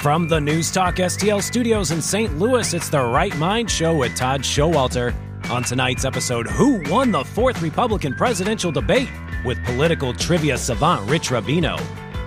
From the News Talk STL studios in St. Louis, it's the Right Mind Show with Todd Schowalter. On tonight's episode, who won the fourth Republican presidential debate? With political trivia savant Rich Rubino.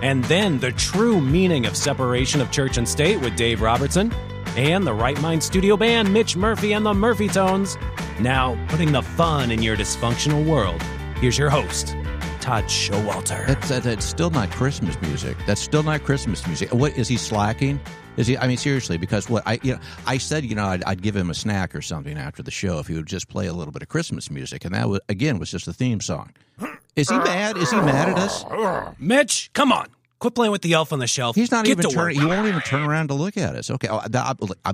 And then the true meaning of separation of church and state with Dave Robertson. And the Right Mind studio band, Mitch Murphy and the Murphy Tones. Now, putting the fun in your dysfunctional world, here's your host, Todd Schowalter. That's, that, that's still not Christmas music. That's still not Christmas music. What is he slacking? Is he? I mean, seriously, because what I you know I said you know I'd, I'd give him a snack or something after the show if he would just play a little bit of Christmas music, and that was again was just the theme song. Is he mad? Is he mad at us? Mitch, come on. Quit playing with the elf on the shelf. He's not Get even to turning. He won't even turn around to look at us. Okay, I,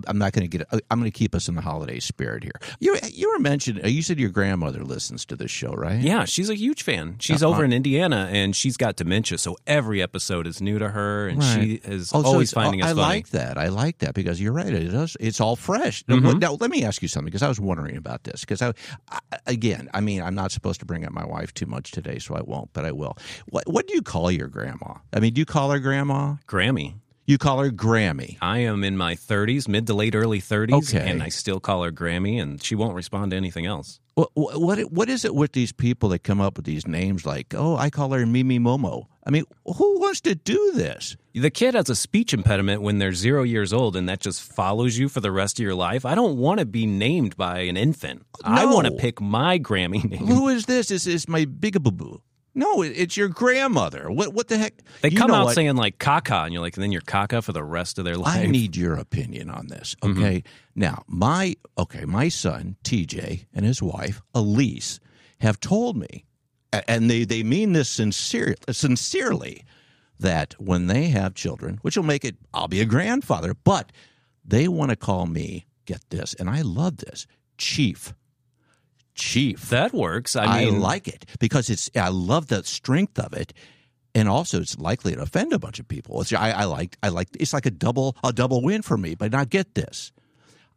am not going to get. it. I'm going to keep us in the holiday spirit here. You you were mentioned. You said your grandmother listens to this show, right? Yeah, she's a huge fan. She's Uh-huh. over in Indiana and she's got dementia, so every episode is new to her and she is Oh, so always it's- finding oh, us I funny. like that. I like that because you're right. It does. It's all fresh. Now, Mm-hmm. Now, let me ask you something because I was wondering about this. Because I, I, again, I mean, I'm not supposed to bring up my wife too much today, so I won't. But I will. What What do you call your grandma? I mean, do you call her grandma? Grammy. You call her Grammy. I am in my 30s, mid to late early 30s, Okay. and I still call her Grammy, and she won't respond to anything else. What, what what is it with these people that come up with these names like, oh, I call her Mimi Momo? I mean, who wants to do this? The kid has a speech impediment when they're zero years old, and that just follows you for the rest of your life. I don't want to be named by an infant. I want to pick my Grammy name. Who is this? This is my bigaboo. No, it's your grandmother. What what the heck? They You come out what? saying like caca, and you're like, and then you're caca for the rest of their life. I need your opinion on this. Mm-hmm. Okay. Now, my okay, my son TJ and his wife Elise have told me, and they they mean this sincere, sincerely, that when they have children, which will make it, I'll be a grandfather, but they want to call me. Get this, and I love this, Chief. Chief. that works. I I, like it because it's. I love the strength of it, and also it's likely to offend a bunch of people. It's, I, I like. I like. It's like a double a double win for me. But now get this.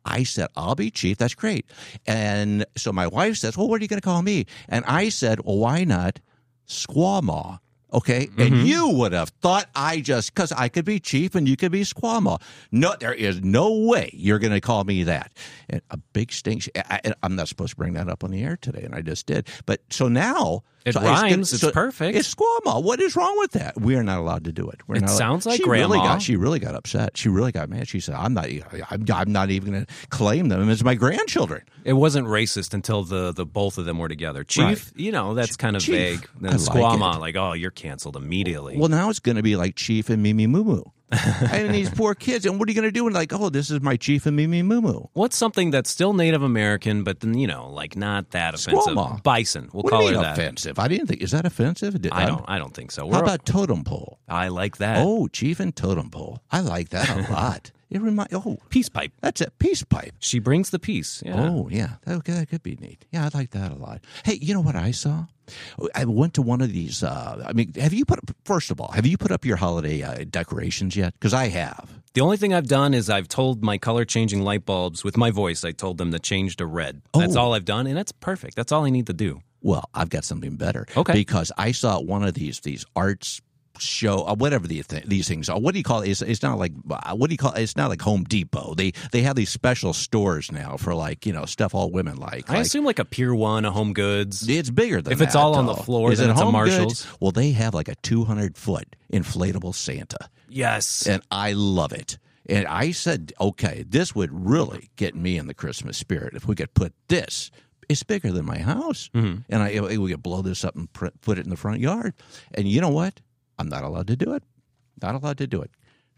I said I'll be chief. That's great. And so my wife says, "Well, what are you going to call me?" And I said, "Well, why not Squamaw?" Okay, and mm-hmm. you would have thought I just because I could be chief and you could be Squamaw. No, there is no way you're going to call me that. And a big stink. I, I- I'm not supposed to bring that up on the air today, and I just did. But so now It so gonna- rhymes. It's perfect. It's Squamaw. What is wrong with that? We are not allowed to do it. We're It not allowed- sounds like she really Grandma. got. She really got upset. She really got mad. She said, "I'm not. I'm, I'm not even going to claim them as my grandchildren." It wasn't racist until the, the both of them were together. Chief, Right. you know, that's kind of Chief. vague. I Then like Squama, it. like, oh, you're canceled immediately. Well, now it's going to be like Chief and Mimi Moo Moo. Mean, these poor kids. And what are you going to do? And like, oh, this is my Chief and Mimi Moo Moo. What's something that's still Native American, but then, you know, like not that offensive? Squamaw. Bison. We'll What call do you mean that. offensive? I didn't think. Is that offensive? Did- I don't. I don't think so. How We're- about totem pole? I like that. Oh, Chief and totem pole. I like that a lot. It remind. Oh, peace pipe. that's a peace pipe. She brings the peace. Yeah. Oh, yeah. That, that could be neat. Yeah, I like that a lot. Hey, you know what I saw? I went to one of these. Uh, I mean, have you put up, first of all, have you put up your holiday uh, decorations yet? Because I have. The only thing I've done is I've told my color changing light bulbs with my voice. I told them to change to red. That's Oh. all I've done, and that's perfect. That's all I need to do. Well, I've got something better. Okay. Because I saw one of these these arts show uh, whatever the th- these things are. What do you call it? It's, it's not like uh, what do you call it? It's not like Home Depot. They they have these special stores now for like you know stuff all women like. I like assume like a Pier One, a Home Goods. It's bigger than If it's that, all on the floor, Is it it's a Home Marshall's. Goods? Well, they have like a 200 foot inflatable Santa, Yes. and I love it. And I said, okay, this would really get me in the Christmas spirit if we could put this. It's bigger than my house, Mm-hmm. and I we could blow this up and put it in the front yard. And you know what? I'm not allowed to do it. Not allowed to do it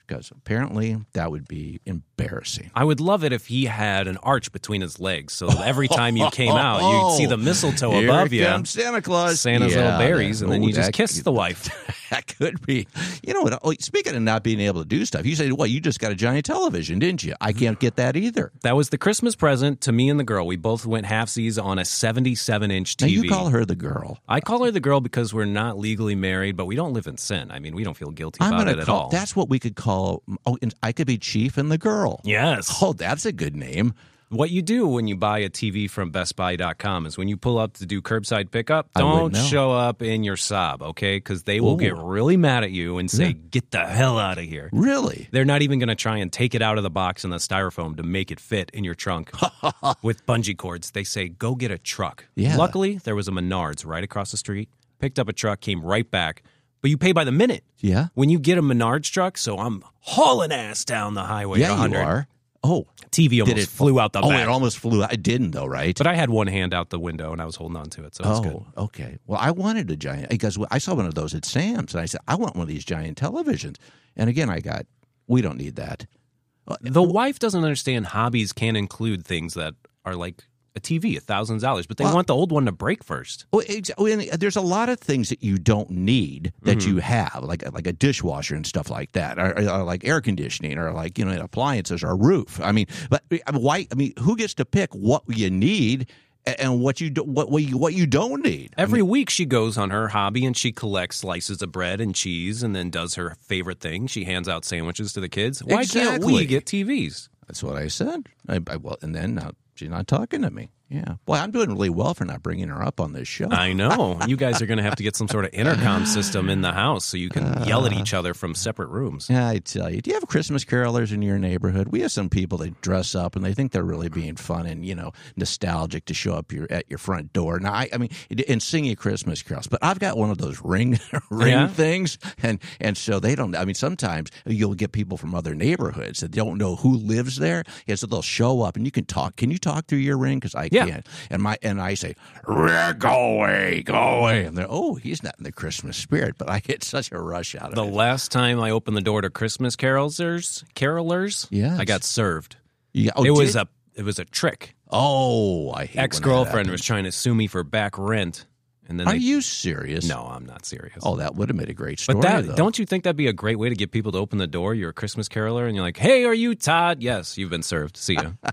because apparently that would be embarrassing. I would love it if he had an arch between his legs, so every time you came out, you'd oh, see the mistletoe Here above you, comes Santa Claus, Santa's Yeah, little berries, that- and then oh, you just that- kiss the wife. that could be. You know what? Oh, speaking of not being able to do stuff, you said, "Well, you just got a giant television, didn't you?" I can't get that either. That was the Christmas present to me and the girl. We both went halfsies on a 77 inch TV. Now you call her the girl. I call her the girl because we're not legally married, but we don't live in sin. I mean, we don't feel guilty I'm about it at call. all. That's what we could call. Oh, and I could be chief and the girl. yes. Oh, that's a good name. What you do when you buy a TV from BestBuy.com is when you pull up to do curbside pickup, I wouldn't don't know. show up in your sob, okay? Because they will get really mad at you and say, "Get the hell out of here." Really? They're not even going to try and take it out of the box in the styrofoam to make it fit in your trunk with bungee cords. They say, go get a truck. Yeah. Luckily, there was a Menards right across the street. Picked up a truck, came right back. But you pay by the minute. Yeah. When you get a Menards truck, so I'm hauling ass down the highway. Yeah, 100. you are. Oh, TV almost it flew out the Oh, back. it almost flew out. It didn't though, right? but I had one hand out the window and I was holding on to it, so oh, good. okay. Well, I wanted a giant because I saw one of those at Sam's, and I said I want one of these giant televisions. And again, I got we don't need that. The wife doesn't understand hobbies can include things that are like a TV, a thousand dollars, but they Well- want the old one to break first. Well, and there's a lot of things that you don't need that Mm-hmm. you have, like like a dishwasher and stuff like that, or, or like air conditioning, or like you know appliances or a roof. I mean, but why? I mean, who gets to pick what you need and- what you do, what what you, what you don't need? I Every mean, week she goes on her hobby and she collects slices of bread and cheese and then does her favorite thing. She hands out sandwiches to the kids. Why can't we get TVs? that's what I said. I, I, well, and then now she's not talking to me. Yeah. Well, I'm doing really well for not bringing her up on this show. I know. You guys are going to have to get some sort of intercom system in the house so you can uh, yell at each other from separate rooms. Yeah, I tell you, do you have Christmas carolers in your neighborhood? We have some people that dress up and they think they're really being fun and you know nostalgic to show up your at your front door. Now, I, I mean, and sing you Christmas carols, but I've got one of those ring ring Yeah. things, and and so they don't. I mean, sometimes you'll get people from other neighborhoods that don't know who lives there, and so they'll show up and you can talk. Can you talk through your ring? Because I Yeah. Can't. And my and I say, "Rick, go away, go away, and they're oh, he's not in the Christmas spirit, but I get such a rush out of it. The it. last time I opened the door to Christmas carolers, carolers, Yes. I got served. Yeah, oh, it was did- a it was a trick. Oh, I hate ex girlfriend was trying to sue me for back rent, and then Are they, you serious? no, I'm not serious. Oh, that would have made a great story. But that though. don't you think that'd be a great way to get people to open the door? You're a Christmas caroler, and you're like, "Hey, are you Todd?" Yes, you've been served. See ya.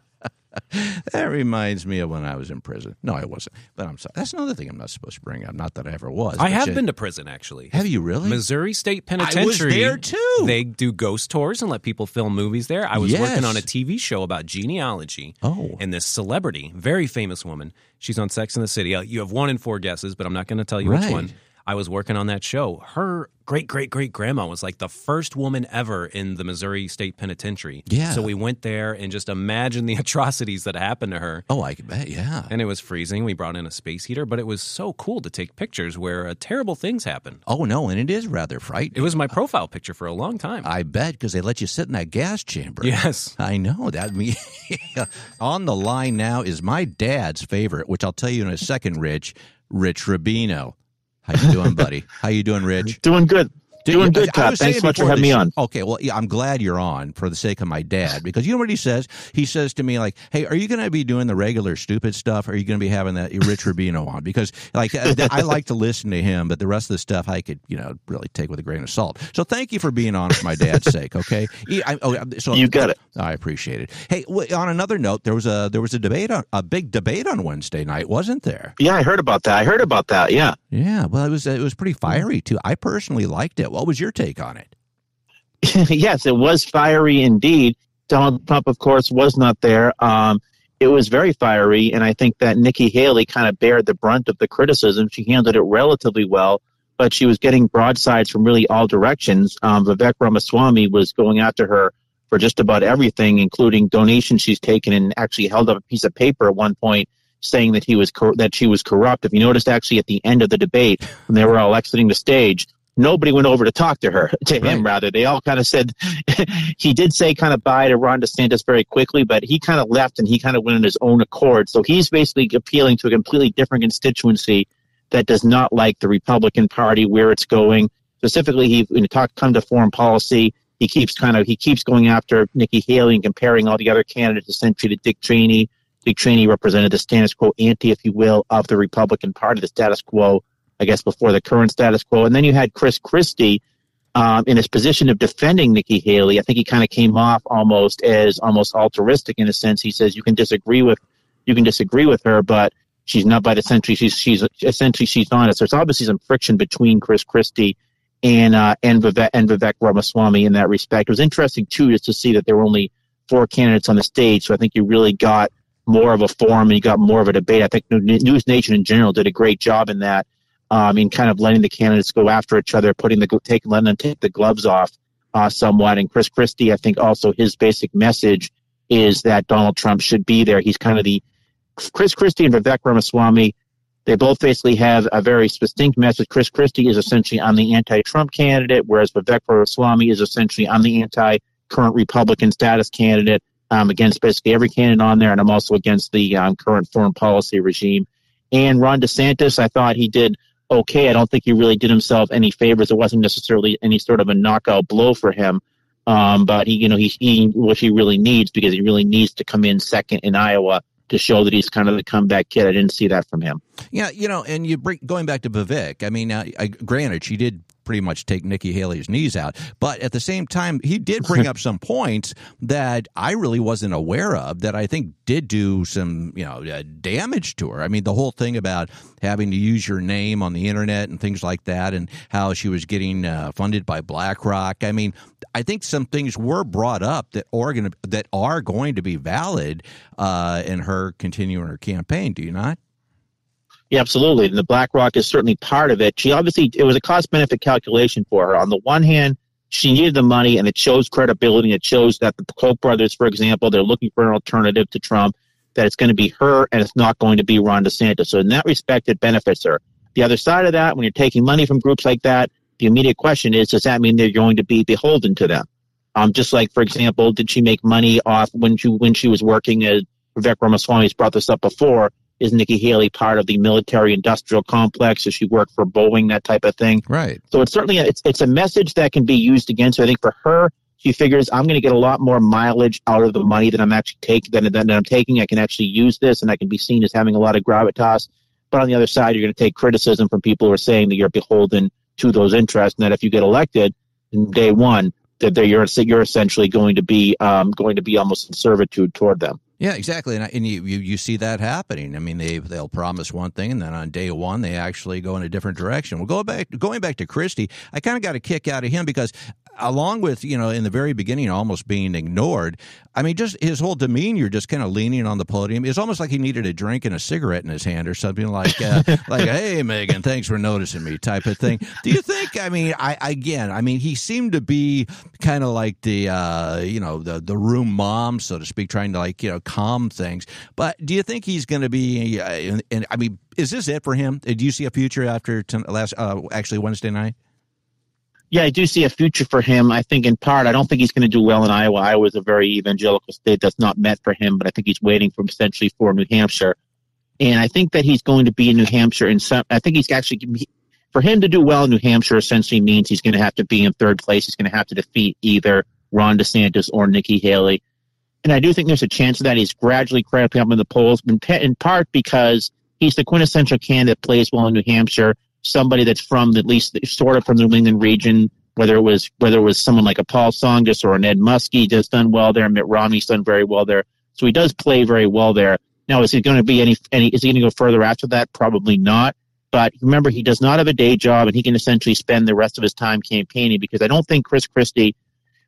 That reminds me of when I was in prison. No, I wasn't. But I'm sorry. That's another thing I'm not supposed to bring up. Not that I ever was. I have you- been to prison actually. Have you really? Missouri State Penitentiary. there, too. They do ghost tours and let people film movies there. I was working on a TV show about genealogy. Oh. And this celebrity, very famous woman, she's on Sex in the City. Uh, You have one in four guesses, but I'm not going to tell you which one. I was working on that show. Her great great great grandma was like the first woman ever in the Missouri State Penitentiary. Yeah. So we went there and just imagined the atrocities that happened to her. Oh, I bet. Yeah. And it was freezing. We brought in a space heater, but it was so cool to take pictures where uh, terrible things happened. Oh no, and it is rather frightening. It was my profile picture for a long time. I bet because they let you sit in that gas chamber. yes. I know that. Me on the line now is my dad's favorite, which I'll tell you in a second. Rich, Rich Rubino. How you doing, buddy? How you doing, Rich? Doing good. Doing good, I Todd. Thanks so much for having me on. Okay, well, yeah, I'm glad you're on for the sake of my dad because you know what he says? He says to me like, "Hey, are you going to be doing the regular stupid stuff? Or are you going to be having that Rich Rubino on?" Because like uh, I, I like to listen to him, but the rest of the stuff I could you know really take with a grain of salt. So thank you for being on for my dad's sake. Okay, I, oh, so You got it. I appreciate it. Hey, on another note, there was a there was a debate on a big debate on Wednesday night, wasn't there? Yeah, I heard about that. I heard about that. Yeah. Yeah, well, it was it was pretty fiery too. I personally liked it. What was your take on it? yes, it was fiery indeed. Donald Trump, of course, was not there. Um, it was very fiery, and I think that Nikki Haley kind of bared the brunt of the criticism. She handled it relatively well, but she was getting broadsides from really all directions. Um, Vivek Ramaswamy was going after her for just about everything, including donations she's taken, and actually held up a piece of paper at one point saying that he was cor- that she was corrupt. If you noticed, actually at the end of the debate, when they were all exiting the stage, nobody went over to talk to her, to him rather. They all kind of said he did say kind of bye to Ron DeSantis very quickly, but he kind of left and he kind of went on his own accord. So he's basically appealing to a completely different constituency that does not like the Republican Party where it's going. Specifically, he when he talk come to foreign policy, he keeps kind of he keeps going after Nikki Haley and comparing all the other candidates essentially to Dick Cheney. Dick Cheney represented the status quo ante, if you will, of the Republican Party, the status quo, I guess, before the current status quo. And then you had Chris Christie um, in his position of defending Nikki Haley. I think he kind of came off almost as almost altruistic in a sense. He says you can disagree with you can disagree with her, but she's not by the century. She's she's essentially she's honest. There's obviously some friction between Chris Christie and uh, and Vivek and Vivek Ramaswamy in that respect. It was interesting too just to see that there were only four candidates on the stage. So I think you really got more of a forum and you got more of a debate. I think News Nation in general did a great job in that, um, in kind of letting the candidates go after each other, putting the taking letting them take the gloves off uh, somewhat. And Chris Christie, I think also his basic message is that Donald Trump should be there. He's kind of the Chris Christie and Vivek Ramaswamy. They both basically have a very distinct message. Chris Christie is essentially on the anti-Trump candidate, whereas Vivek Ramaswamy is essentially on the anti-current Republican status candidate um, against basically every candidate on there, and I'm also against the um, current foreign policy regime. And Ron DeSantis, I thought he did okay. I don't think he really did himself any favors. It wasn't necessarily any sort of a knockout blow for him. Um, but he, you know, he's what he really needs because he really needs to come in second in Iowa to show that he's kind of the comeback kid. I didn't see that from him. Yeah, you know, and you bring going back to Vivek. I mean, I, granted, she did pretty much take Nikki Haley's knees out. But at the same time, he did bring up some points that I really wasn't aware of that I think did do some, you know, uh, damage to her. I mean, the whole thing about having to use your name on the internet and things like that, and how she was getting uh, funded by BlackRock. I mean, I think some things were brought up that are going to, that are going to be valid uh, in her continuing her campaign. Do you not? Yeah, absolutely. And the BlackRock is certainly part of it. She obviously, it was a cost benefit calculation for her. On the one hand, she needed the money and it shows credibility. It shows that the Koch brothers, for example, they're looking for an alternative to Trump, that it's going to be her and it's not going to be Ron DeSantis. So in that respect, it benefits her. The other side of that, when you're taking money from groups like that, the immediate question is, does that mean they're going to be beholden to them? Um, just like, for example, did she make money off when she, when she was working as Vivek Ramaswamy's brought this up before, is Nikki Haley part of the military industrial complex? Does she work for Boeing, that type of thing? Right. So it's certainly a, it's it's a message that can be used against her. I think for her, she figures I'm going to get a lot more mileage out of the money that I'm actually taking than, than I'm taking. I can actually use this, and I can be seen as having a lot of gravitas. But on the other side, you're going to take criticism from people who are saying that you're beholden to those interests, and that if you get elected in day one, that you're you're essentially going to be um, going to be almost in servitude toward them. Yeah, exactly, and, and you, you, you see that happening. I mean, they they'll promise one thing, and then on day one they actually go in a different direction. Well, go back going back to Christie, I kind of got a kick out of him because along with you know in the very beginning almost being ignored i mean just his whole demeanor just kind of leaning on the podium it's almost like he needed a drink and a cigarette in his hand or something like uh, like hey Megyn thanks for noticing me type of thing. Do you think i mean i again i mean he seemed to be kind of like the uh, you know the the room mom so to speak trying to like you know calm things. But do you think he's going to be uh, in, in, i mean is this it for him? Do you see a future after t- last uh, actually wednesday night yeah, I do see a future for him. I think in part, I don't think he's going to do well in Iowa. Iowa is a very evangelical state that's not met for him, but I think he's waiting for essentially for New Hampshire. And I think that he's going to be in New Hampshire in some, I think he's actually, for him to do well in New Hampshire essentially means he's going to have to be in third place. He's going to have to defeat either Ron DeSantis or Nikki Haley. And I do think there's a chance of that. He's gradually creeping up in the polls, in part because he's the quintessential candidate plays well in New Hampshire somebody that's from at least sort of from the New England region, whether it was whether it was someone like a Paul Tsongas or an Ed Muskie just done well there. Mitt Romney's done very well there. So he does play very well there. Now, is he going to be any, any is he going to go further after that? Probably not. But remember, he does not have a day job and he can essentially spend the rest of his time campaigning because I don't think Chris Christie,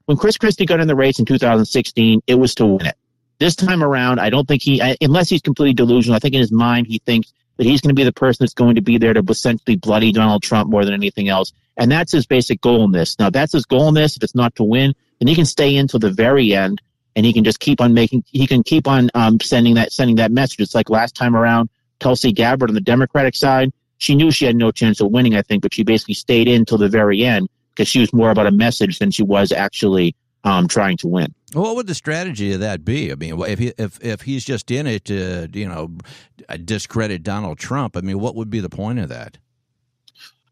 when Chris Christie got in the race in 2016, it was to win it. This time around, I don't think he, unless he's completely delusional, I think in his mind he thinks that he's going to be the person that's going to be there to essentially bloody Donald Trump more than anything else. And that's his basic goal in this. Now, that's his goal in this. If it's not to win, then he can stay in until the very end and he can just keep on making, he can keep on um, sending that, sending that message. It's like last time around, Tulsi Gabbard on the Democratic side, she knew she had no chance of winning, I think, but she basically stayed in till the very end because she was more about a message than she was actually um, trying to win. What would the strategy of that be? I mean, if he, if if he's just in it to you know discredit Donald Trump, I mean, what would be the point of that?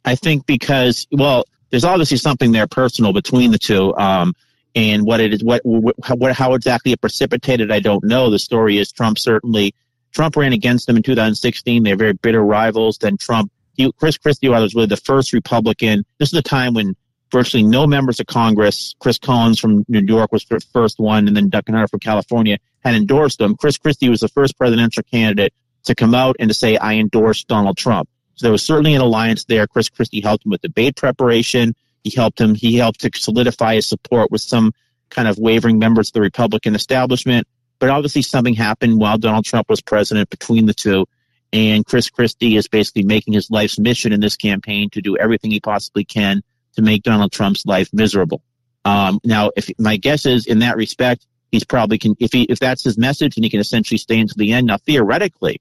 I think because well, there's obviously something there personal between the two. Um, and what it is, what, what, how exactly it precipitated, I don't know. The story is Trump certainly, Trump ran against them in 2016. They're very bitter rivals. Then Trump, he, Chris Christie was really the first Republican. This is the time when virtually no members of Congress. Chris Collins from New York was the first one, and then Duncan Hunter from California had endorsed him. Chris Christie was the first presidential candidate to come out and to say, I endorse Donald Trump. So there was certainly an alliance there. Chris Christie helped him with debate preparation. He helped him, he helped to solidify his support with some kind of wavering members of the Republican establishment. But obviously, something happened while Donald Trump was president between the two. And Chris Christie is basically making his life's mission in this campaign to do everything he possibly can to make Donald Trump's life miserable. Um, now, if my guess is in that respect, he's probably can if he if that's his message and he can essentially stay until the end. Now, theoretically,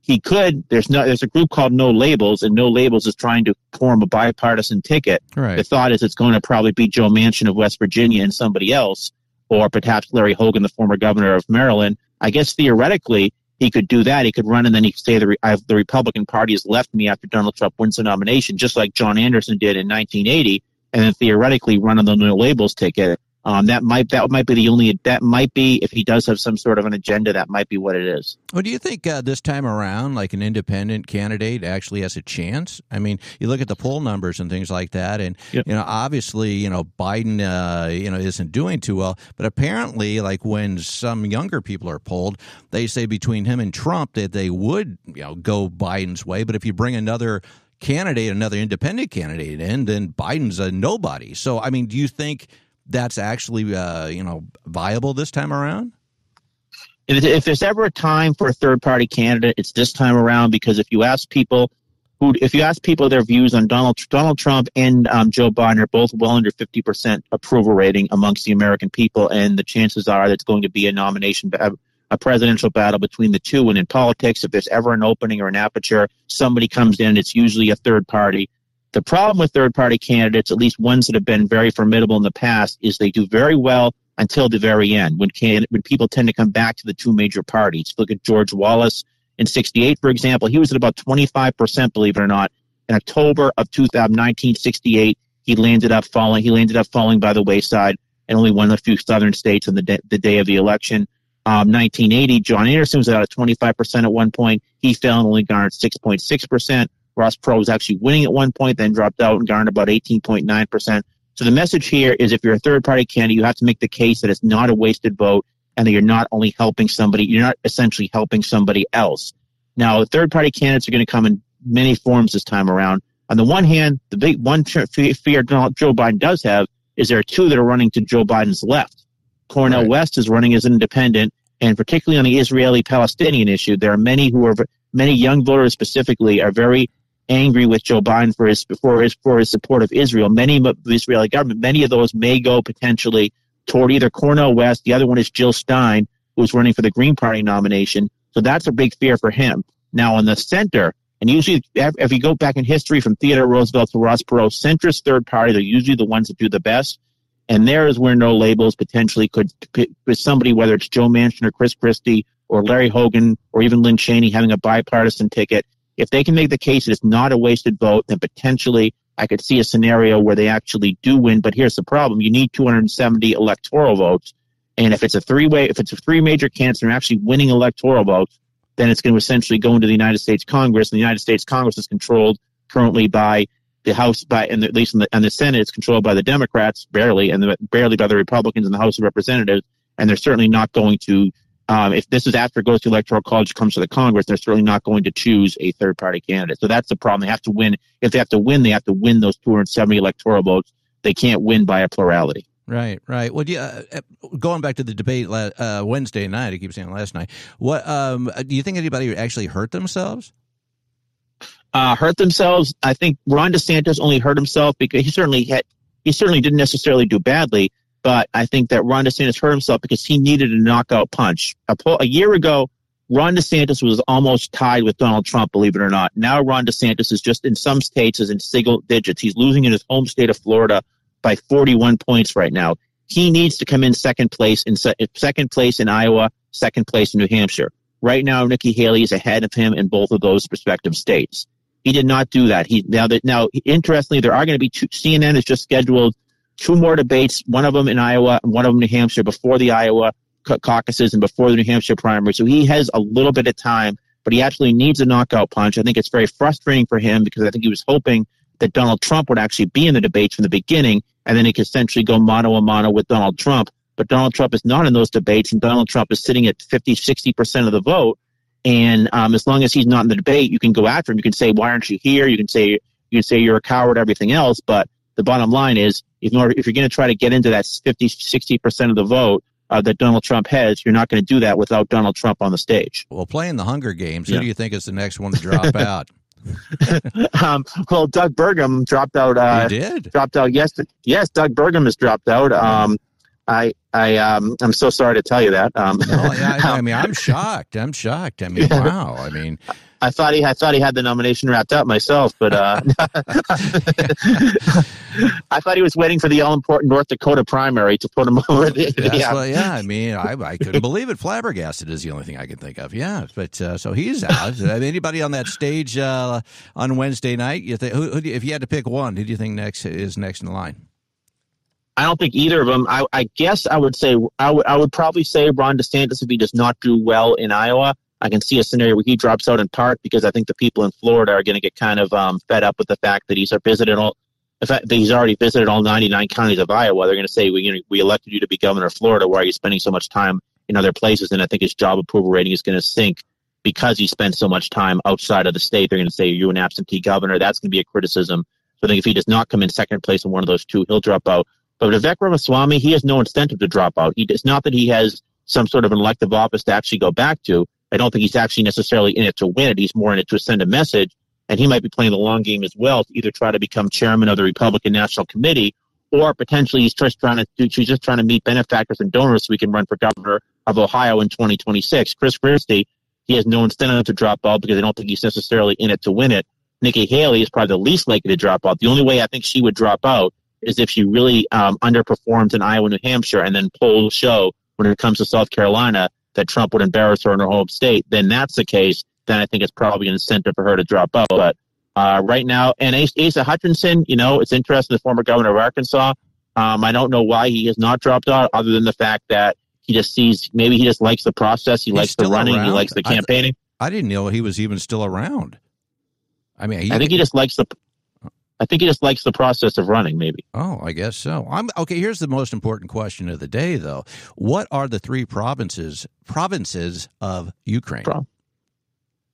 he could. There's no. There's a group called No Labels, and No Labels is trying to form a bipartisan ticket. Right. The thought is it's going to probably be Joe Manchin of West Virginia and somebody else, or perhaps Larry Hogan, the former governor of Maryland. I guess theoretically he could do that. He could run, and then he could say the I, the Republican Party has left me after Donald Trump wins the nomination, just like John Anderson did in 1980, and then theoretically run on the No Labels ticket um, that might that might be the only that might be if he does have some sort of an agenda that might be what it is. Well, do you think uh, this time around, like an independent candidate actually has a chance? I mean, you look at the poll numbers and things like that, and yep. you know, obviously, you know, Biden, uh, you know, isn't doing too well. But apparently, like when some younger people are polled, they say between him and Trump that they would, you know, go Biden's way. But if you bring another candidate, another independent candidate in, then Biden's a nobody. So, I mean, do you think? That's actually uh, you know viable this time around? If there's ever a time for a third party candidate, it's this time around because if you ask people who, if you ask people their views on Donald Donald Trump and um, Joe Biden are both well under 50 percent approval rating amongst the American people, and the chances are that's going to be a nomination a presidential battle between the two. And in politics, if there's ever an opening or an aperture, somebody comes in, it's usually a third party. The problem with third party candidates, at least ones that have been very formidable in the past, is they do very well until the very end when can, when people tend to come back to the two major parties. Look at George Wallace in 68, for example. He was at about 25%, believe it or not. In October of 1968, he landed up falling. He landed up falling by the wayside and only won a few southern states on the, de- the day of the election. Um, 1980, John Anderson was at 25% at one point. He fell and only garnered 6.6%. Ross Perot was actually winning at one point, then dropped out and garnered about 18.9%. So the message here is if you're a third party candidate, you have to make the case that it's not a wasted vote and that you're not only helping somebody, you're not essentially helping somebody else. Now, the third party candidates are going to come in many forms this time around. On the one hand, the big one fear Joe Biden does have is there are two that are running to Joe Biden's left. Cornel right. West is running as an independent, and particularly on the Israeli Palestinian issue, there are many who are many young voters specifically are very angry with Joe Biden for his for his for his support of Israel. Many of the Israeli government, many of those may go potentially toward either Cornel West. The other one is Jill Stein, who's running for the Green Party nomination. So that's a big fear for him. Now in the center, and usually if you go back in history from Theodore Roosevelt to Ross Perot, centrist third party, they're usually the ones that do the best. And there is where no labels potentially could, with somebody, whether it's Joe Manchin or Chris Christie or Larry Hogan or even Lynn Cheney having a bipartisan ticket, if they can make the case that it's not a wasted vote, then potentially I could see a scenario where they actually do win. But here's the problem: you need 270 electoral votes, and if it's a three-way, if it's a three major candidates and are actually winning electoral votes, then it's going to essentially go into the United States Congress, and the United States Congress is controlled currently by the House, by and at least in the, and the Senate, it's controlled by the Democrats barely, and the, barely by the Republicans in the House of Representatives, and they're certainly not going to um, if this is after it goes to electoral college, comes to the Congress, they're certainly not going to choose a third party candidate. So that's the problem. They have to win. If they have to win, they have to win those 270 electoral votes. They can't win by a plurality. Right, right. Well, yeah. Uh, going back to the debate uh, Wednesday night, I keep saying last night. What um, do you think anybody actually hurt themselves? Uh, hurt themselves. I think Ron DeSantis only hurt himself because he certainly had. He certainly didn't necessarily do badly, but I think that Ron DeSantis hurt himself because he needed a knockout punch. A, po- a year ago, Ron DeSantis was almost tied with Donald Trump, believe it or not. Now Ron DeSantis is just in some states is in single digits. He's losing in his home state of Florida by 41 points right now. He needs to come in second place in se- second place in Iowa, second place in New Hampshire. Right now, Nikki Haley is ahead of him in both of those respective states. He did not do that. He now that now interestingly, there are going to be two, CNN is just scheduled two more debates, one of them in Iowa and one of them in New Hampshire before the Iowa caucuses and before the New Hampshire primary. So he has a little bit of time, but he actually needs a knockout punch. I think it's very frustrating for him because I think he was hoping that Donald Trump would actually be in the debates from the beginning and then he could essentially go mano a mano with Donald Trump. But Donald Trump is not in those debates and Donald Trump is sitting at 50, 60% of the vote. And um, as long as he's not in the debate, you can go after him. You can say, why aren't you here? You can say, you can say you're a coward, everything else. But the bottom line is, if you're, if you're going to try to get into that 50, 60% of the vote, uh, that Donald Trump has, you're not going to do that without Donald Trump on the stage. Well, playing the Hunger Games, who do you think is the next one to drop out? um, well, Doug Burgum dropped out. Uh, he did dropped out. Yes, yes, Doug Burgum has dropped out. Um, I, I, um, I'm so sorry to tell you that. Um, I, I, mean, I'm shocked. I'm shocked. I mean, wow. I mean, I thought he I thought he had the nomination wrapped up myself, but uh, I thought he was waiting for the all important North Dakota primary to put him over. The, yeah. Well, yeah, I mean, I, I couldn't believe it. Flabbergasted is the only thing I can think of. Yeah, but uh, so he's out. Anybody on that stage uh, on Wednesday night? You think, who, who, if you had to pick one, who do you think next is next in the line? I don't think either of them. I, I guess I would say I would I would probably say Ron DeSantis if he does not do well in Iowa. I can see a scenario where he drops out in part because I think the people in Florida are going to get kind of um, fed up with the fact that he's visited all, the fact that he's already visited all 99 counties of Iowa. They're going to say, we, you know, we elected you to be governor of Florida. Why are you spending so much time in other places? And I think his job approval rating is going to sink because he spends so much time outside of the state. They're going to say, you're an absentee governor. That's going to be a criticism. So I think if he does not come in second place in one of those two, he'll drop out. But Vivek Ramaswamy, he has no incentive to drop out. He does not that he has some sort of an elective office to actually go back to. I don't think he's actually necessarily in it to win it. He's more in it to send a message. And he might be playing the long game as well to either try to become chairman of the Republican National Committee or potentially he's just trying to just trying to meet benefactors and donors so he can run for governor of Ohio in 2026. Chris Christie, he has no incentive to drop out because I don't think he's necessarily in it to win it. Nikki Haley is probably the least likely to drop out. The only way I think she would drop out is if she really um, underperforms in Iowa, New Hampshire, and then polls show when it comes to South Carolina that Trump would embarrass her in her home state, then that's the case. Then I think it's probably an incentive for her to drop out. But uh, right now, and Asa Hutchinson, you know, it's interesting. The former governor of Arkansas. Um, I don't know why he has not dropped out, other than the fact that he just sees maybe he just likes the process. He He's likes the running. Around. He likes the campaigning. I, I, didn't know he was even still around. I mean, he, I think he just likes the I think he just likes the process of running, maybe. Oh, I guess so. I'm okay. Here's the most important question of the day, though. What are the three provinces provinces of Ukraine? Uh,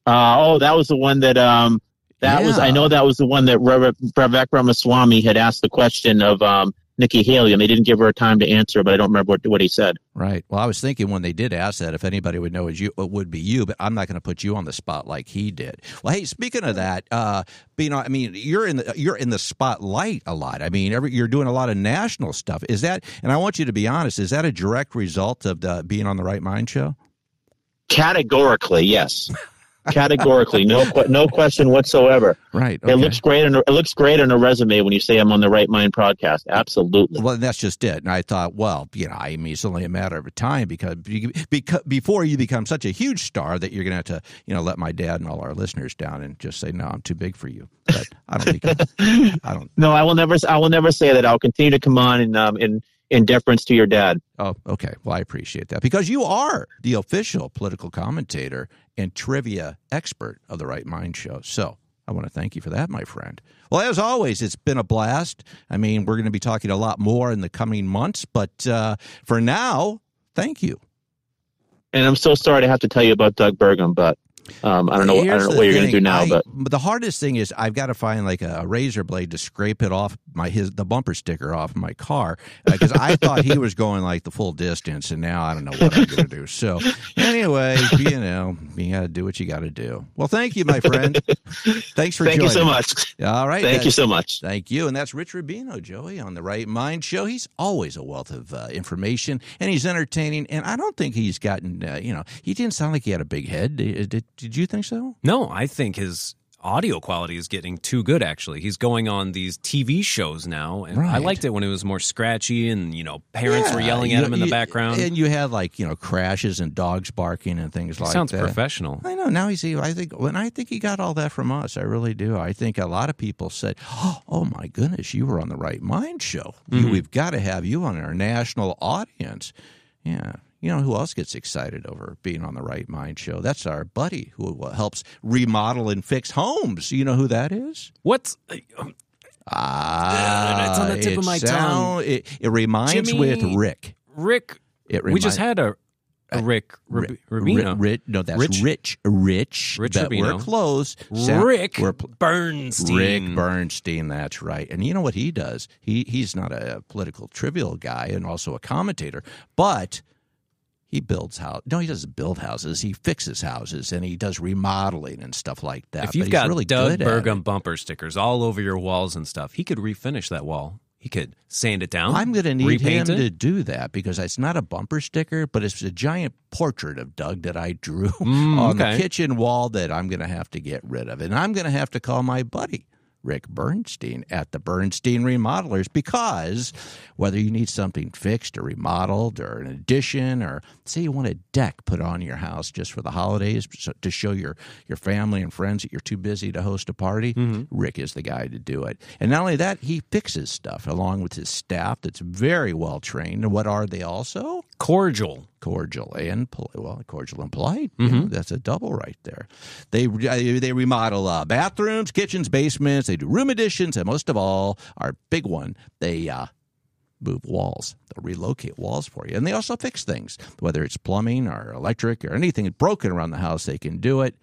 oh, that was the one that um that yeah. was I know that was the one that Vivek Ramaswamy had asked the question of um Nikki Haley, and they didn't give her time to answer, but I don't remember what, what he said. Right. Well, I was thinking when they did ask that, if anybody would know, it, you, it would be you, but I'm not going to put you on the spot like he did. Well, hey, speaking of that, uh, being, I mean, you're in the you're in the spotlight a lot. I mean, every, you're doing a lot of national stuff. Is that? And I want you to be honest. Is that a direct result of the, being on the Right Mind show? Categorically, yes. categorically, no no question whatsoever. Right. Okay. It looks great. On, it looks great on a resume when you say I'm on the Right Mind podcast. Absolutely. Well, that's just it. And I thought, well, you know, I mean, it's only a matter of time because, because before you become such a huge star that you're going to have to, you know, let my dad and all our listeners down and just say, no, I'm too big for you. But I don't think I don't. No, I will never. I will never say that. I'll continue to come on and um and in deference to your dad. Oh, okay. Well, I appreciate that because you are the official political commentator and trivia expert of the Right Mind Show. So I want to thank you for that, my friend. Well, as always, it's been a blast. I mean, we're going to be talking a lot more in the coming months, but uh, for now, thank you. And I'm so sorry to have to tell you about Doug Burgum, but um, I don't know. Here's I don't know what you're going to do now, I, but the hardest thing is I've got to find like a razor blade to scrape it off my his the bumper sticker off my car because uh, I thought he was going like the full distance, and now I don't know what I'm going to do. So anyway, you know, you got to do what you got to do. Well, thank you, my friend. Thanks for thank you so much. All right, thank you so much. Thank you, and that's Rich Rubino, Joey, on the Right Mind Show. He's always a wealth of uh, information, and he's entertaining. And I don't think he's gotten, uh, you know, he didn't sound like he had a big head. Did, did, did you think so? No, I think his audio quality is getting too good actually. He's going on these tv shows now and right. i liked it when it was more scratchy and you know parents yeah, were yelling at him in the background. and you had like you know crashes and dogs barking and things like sounds that. sounds professional. I know now he's i think when i think he got all that from us i really do. I think a lot of people said oh my goodness you were on the right mind show. Mm-hmm. we've got to have you on our national audience. Yeah you know who else gets excited over being on the Right Mind show? That's our buddy who helps remodel and fix homes. You know who that is? What's Ah, uh, it's on the tip of my sound, tongue. It, it reminds Jimmy, with Rick. Rick. It we just had a, a Rick Rubino. No, that's Rich. Rich. Rich. Rich Rubino. We're close. Rick we're, Bernstein. Rick Bernstein. That's right. And you know what he does? He he's not a political trivial guy and also a commentator, but he builds house. No, he doesn't build houses. He fixes houses and he does remodeling and stuff like that. If you've got really Doug Burgum bumper stickers all over your walls and stuff, he could refinish that wall. He could sand it down. I'm going to need him it. to do that because it's not a bumper sticker, but it's a giant portrait of Doug that I drew mm, on okay. the kitchen wall that I'm going to have to get rid of. And I'm going to have to call my buddy Rick Bernstein at the Bernstein Remodelers because whether you need something fixed or remodeled or an addition or say you want a deck put on your house just for the holidays to show your, your family and friends that you're too busy to host a party, mm-hmm. Rick is the guy to do it. And not only that, he fixes stuff along with his staff that's very well trained. And what are they also? Cordial cordial and well, cordial and polite. Mm-hmm. You know, that's a double right there. They they remodel uh, bathrooms, kitchens, basements. They do room additions, and most of all, our big one, they uh, move walls. They'll relocate walls for you, and they also fix things, whether it's plumbing or electric or anything broken around the house. They can do it.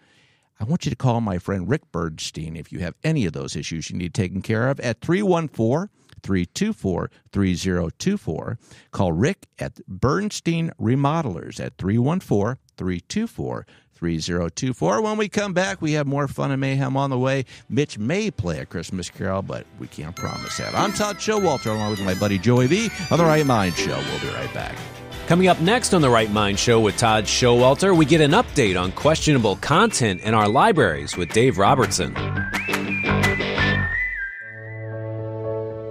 I want you to call my friend Rick Bernstein if you have any of those issues you need taken care of at 314 324 3024. Call Rick at Bernstein Remodelers at 314 324 3024. When we come back, we have more fun and mayhem on the way. Mitch may play a Christmas carol, but we can't promise that. I'm Todd Schowalter, along with my buddy Joey V on The Right Mind Show. We'll be right back. Coming up next on The Right Mind Show with Todd Schowalter, we get an update on questionable content in our libraries with Dave Robertson.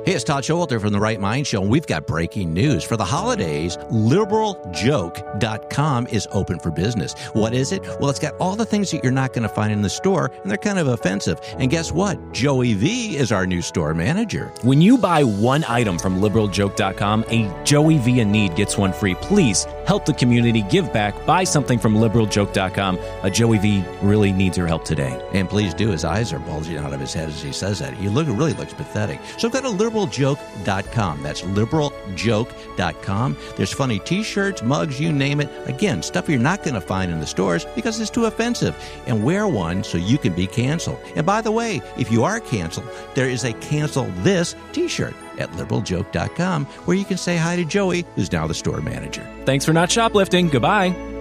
Hey, it's Todd Schowalter from the Right Mind Show, and we've got breaking news. For the holidays, liberaljoke.com is open for business. What is it? Well, it's got all the things that you're not going to find in the store, and they're kind of offensive. And guess what? Joey V is our new store manager. When you buy one item from liberaljoke.com, a Joey V in need gets one free. Please help the community, give back, buy something from liberaljoke.com. A Joey V really needs your help today. And please do. His eyes are bulging out of his head as he says that. He look, really looks pathetic. So go to liberal liberaljoke.com. That's liberaljoke.com. There's funny t shirts, mugs, you name it. Again, stuff you're not going to find in the stores because it's too offensive. And wear one so you can be canceled. And by the way, if you are canceled, there is a cancel this t shirt at liberaljoke.com where you can say hi to Joey, who's now the store manager. Thanks for not shoplifting. Goodbye.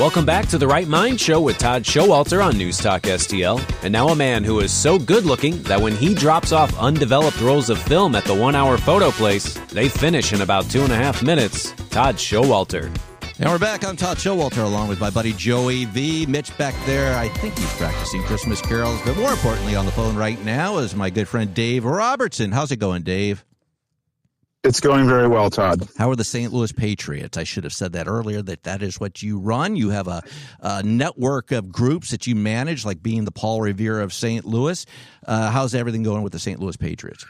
Welcome back to the Right Mind Show with Todd Schowalter on News Talk STL. And now a man who is so good looking that when he drops off undeveloped rolls of film at the one hour photo place, they finish in about two and a half minutes. Todd Schowalter. And we're back. I'm Todd Schowalter along with my buddy Joey V. Mitch back there. I think he's practicing Christmas carols, but more importantly, on the phone right now is my good friend Dave Robertson. How's it going, Dave? It's going very well, Todd. How are the St. Louis Patriots? I should have said that earlier. That that is what you run. You have a, a network of groups that you manage, like being the Paul Revere of St. Louis. Uh, how's everything going with the St. Louis Patriots?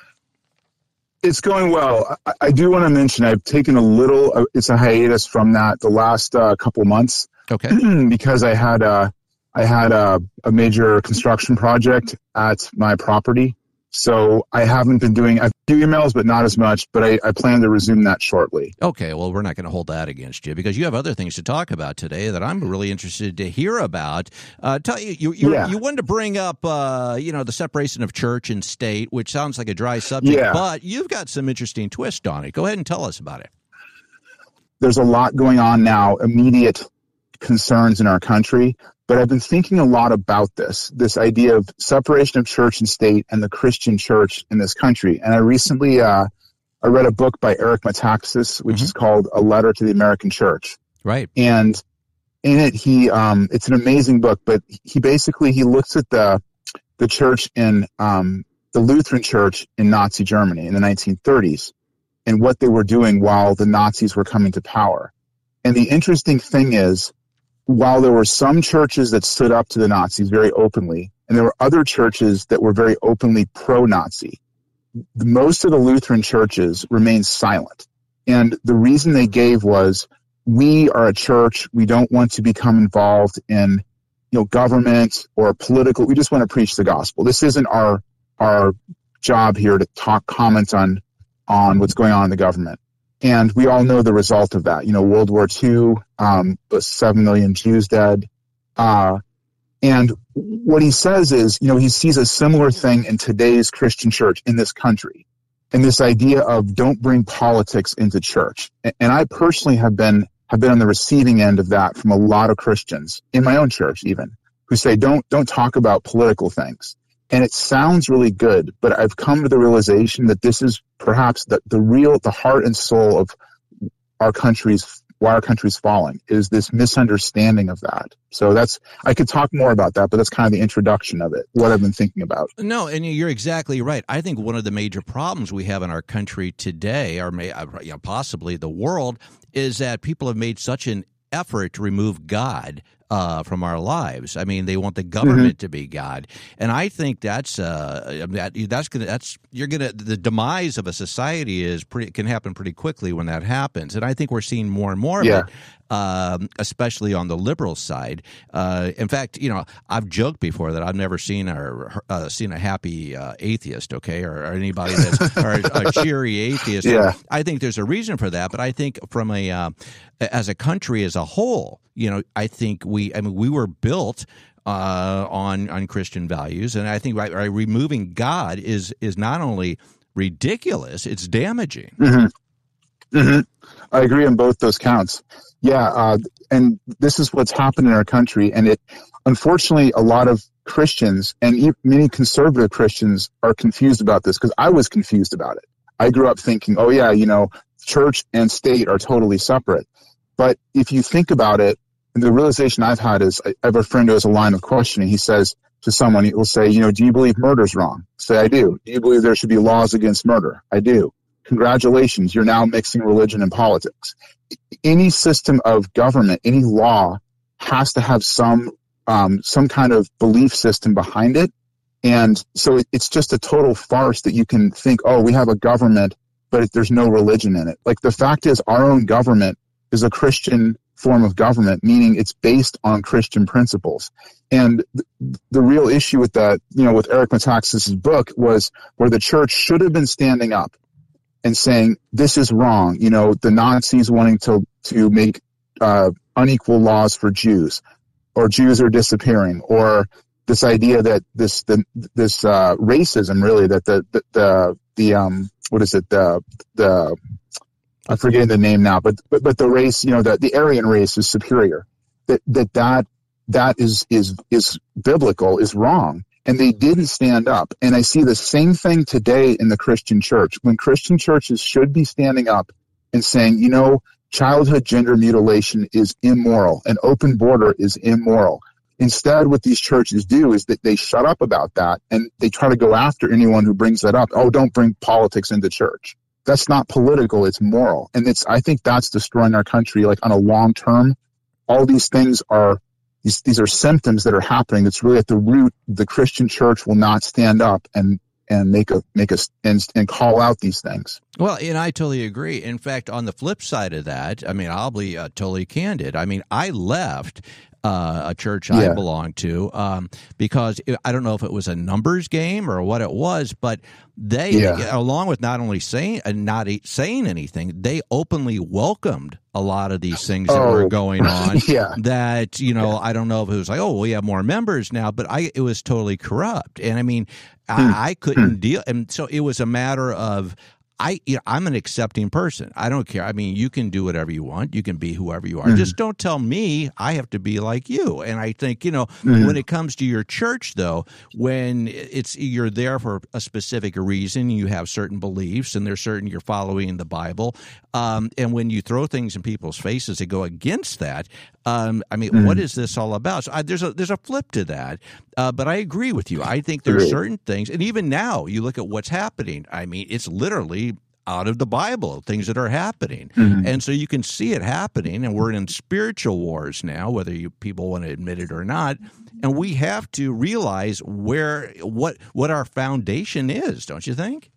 It's going well. I, I do want to mention I've taken a little. Uh, it's a hiatus from that the last uh, couple months. Okay. because I had a I had a, a major construction project at my property so I haven't been doing a few emails, but not as much. But I, I plan to resume that shortly. Okay, well, we're not going to hold that against you because you have other things to talk about today that I'm really interested to hear about. Uh, tell you, you, you, Yeah. you wanted to bring up, uh, you know, the separation of church and state, which sounds like a dry subject, Yeah. but you've got some interesting twist on it. Go ahead and tell us about it. There's a lot going on now, immediate concerns in our country. But I've been thinking a lot about this, this idea of separation of church and state and the Christian church in this country. And I recently, uh, I read a book by Eric Metaxas, which is called A Letter to the American Church. Right. and in it he um it's an amazing book but he basically he looks at the the church in um the lutheran church in nazi germany in the 1930s and what they were doing while the nazis were coming to power and the interesting thing is while there were some churches that stood up to the nazis very openly and there were other churches that were very openly pro-nazi most of the lutheran churches remained silent and the reason they gave was we are a church. We don't want to become involved in, you know, government or political. We just want to preach the gospel. This isn't our, our job here to talk, comment on, on what's going on in the government. And we all know the result of that. You know, World War II, um, the seven million Jews dead. Uh, and what he says is, you know, he sees a similar thing in today's Christian church in this country. and this idea of don't bring politics into church. And I personally have been have been on the receiving end of that from a lot of Christians in my own church, even who say don't don't talk about political things. And it sounds really good, but I've come to the realization that this is perhaps the, the real the heart and soul of our country's why our country's falling is this misunderstanding of that. So that's I could talk more about that, but that's kind of the introduction of it. What I've been thinking about. No, and you're exactly right. I think one of the major problems we have in our country today, or may, uh, you know, possibly the world, is that people have made such an effort to remove God uh, from our lives. I mean, they want the government mm-hmm. to be God, and I think that's uh, that that's gonna that's you're gonna the demise of a society is pretty can happen pretty quickly when that happens, and I think we're seeing more and more yeah. of it um, especially on the liberal side. Uh, in fact, you know, I've joked before that I've never seen a uh, seen a happy uh, atheist, okay, or, or anybody that's or a, a, cheery atheist. Yeah. I think there's a reason for that, but I think from a uh, as a country as a whole, you know, I think we, I mean, we were built uh, on on Christian values, and I think by, removing God is is not only ridiculous, it's damaging. Mm-hmm. Mm-hmm. I agree on both those counts. Yeah, uh, and this is what's happened in our country, and it unfortunately a lot of Christians and many conservative Christians are confused about this because I was confused about it. I grew up thinking, oh yeah, you know, church and state are totally separate. But if you think about it, the realization I've had is I have a friend who has a line of questioning. He says to someone, he will say, you know, do you believe murder's wrong? Say, I do. Do you believe there should be laws against murder? I do. Congratulations, you're now mixing religion and politics. Any system of government, any law has to have some um, some kind of belief system behind it. And so it, it's just a total farce that you can think, oh, we have a government, but there's no religion in it. Like the fact is, our own government is a Christian form of government, meaning it's based on Christian principles. And th- the real issue with that, you know, with Eric Metaxas' book was where the church should have been standing up and saying this is wrong. You know, the Nazis wanting to to make uh, unequal laws for Jews, or Jews are disappearing, or this idea that this the, this uh, racism really that the the the, the um what is it the the I'm forgetting the name now, but but but the race you know the the Aryan race is superior. That that that that is is is biblical is wrong and they didn't stand up. And I see the same thing today in the Christian church when Christian churches should be standing up and saying, you know, childhood gender mutilation is immoral. An open border is immoral. Instead, what these churches do is that they shut up about that and they try to go after anyone who brings that up. Oh, don't bring politics into church. That's not political. It's moral. And it's, I think that's destroying our country. Like on a long term, all these things are these, these are symptoms that are happening. That's really at the root the christian church will not stand up and and make a make a and, and call out these things. Well and i totally agree. In fact on the flip side of that i mean i'll be uh, totally candid. I mean i left uh, a church yeah. I belonged to um, because it, I don't know if it was a numbers game or what it was, but they, yeah. along with not only saying and uh, not saying anything, they openly welcomed a lot of these things that oh, were going on. yeah. That you know, yeah. I don't know if it was like, oh, we have more members now, but I it was totally corrupt, and I mean, hmm. I, I, couldn't hmm. deal, and so it was a matter of I you know, I'm an accepting person. I don't care. I mean, you can do whatever you want. You can be whoever you are. Mm-hmm. Just don't tell me I have to be like you. And I think you know mm-hmm. when it comes to your church, though, when it's you're there for a specific reason, you have certain beliefs, and there's certain you're following the Bible. Um, and when you throw things in people's faces that go against that, um, I mean, mm-hmm. what is this all about? So I, there's a there's a flip to that, uh, but I agree with you. I think there are certain things, and even now, you look at what's happening. I mean, it's literally out of the Bible, things that are happening, mm-hmm. and so you can see it happening. And we're in spiritual wars now, whether you people want to admit it or not. And we have to realize where what what our foundation is, don't you think?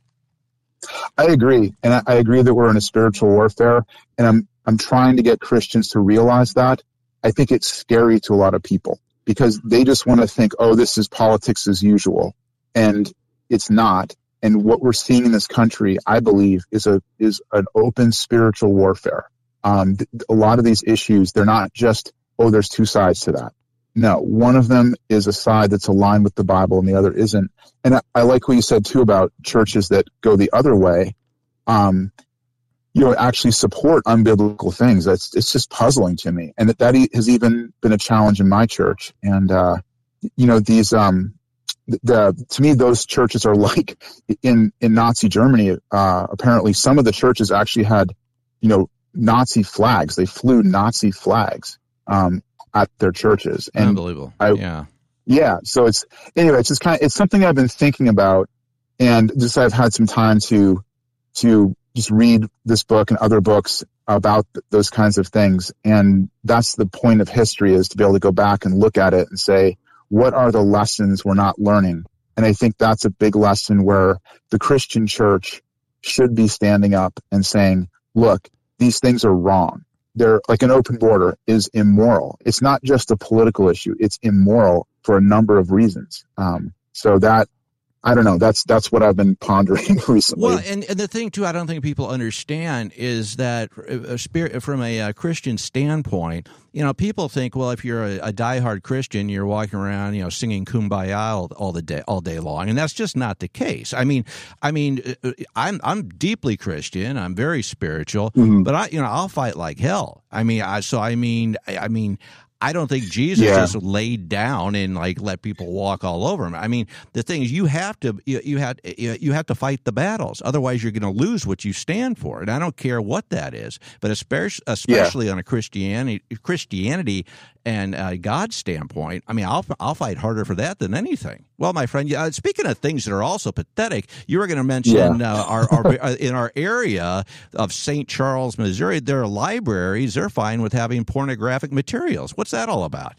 I agree, and I, I agree that we're in a spiritual warfare, and I'm I'm trying to get Christians to realize that. I think it's scary to a lot of people because they just want to think, oh, this is politics as usual. And it's not. And what we're seeing in this country, I believe, is a is an open spiritual warfare. Um, a lot of these issues, they're not just, oh, there's two sides to that. No, one of them is a side that's aligned with the Bible and the other isn't. And I, I like what you said too about churches that go the other way. Um, you know, actually support unbiblical things. That's it's just puzzling to me, and that that has even been a challenge in my church. And uh, you know, these um, the to me those churches are like in in Nazi Germany. Uh, apparently, some of the churches actually had you know Nazi flags. They flew Nazi flags um, at their churches. And Unbelievable. I, yeah. Yeah. So it's anyway. It's just kind of it's something I've been thinking about, and just I've had some time to to just read this book and other books about th- those kinds of things. And that's the point of history is to be able to go back and look at it and say, what are the lessons we're not learning? And I think that's a big lesson where the Christian church should be standing up and saying, look, these things are wrong. They're like an open border is immoral. It's not just a political issue. It's immoral for a number of reasons. Um, so that I don't know. That's that's what I've been pondering recently. Well, and, and the thing too, I don't think people understand is that a spirit from a, a Christian standpoint, you know, people think, well, if you're a, a diehard Christian, you're walking around, you know, singing "Kumbaya" all, all, the day, all day long, and that's just not the case. I mean, I mean, uh, uh, I'm I'm deeply Christian. I'm very spiritual, mm-hmm. but I, you know, I'll fight like hell. I mean, I so I mean, I mean, I don't think Jesus yeah. just laid down and like let people walk all over him. I mean, the thing is, you have to you, you have you have to fight the battles. Otherwise, you're going to lose what you stand for. And I don't care what that is, but especially especially yeah. on a Christianity Christianity and uh, God's standpoint, I mean, I'll I'll fight harder for that than anything. Well, my friend, uh, speaking of things that are also pathetic, you were going to mention yeah. uh, our, our uh, in our area of St. Charles, Missouri, there are libraries. They're fine with having pornographic materials. What's that all about?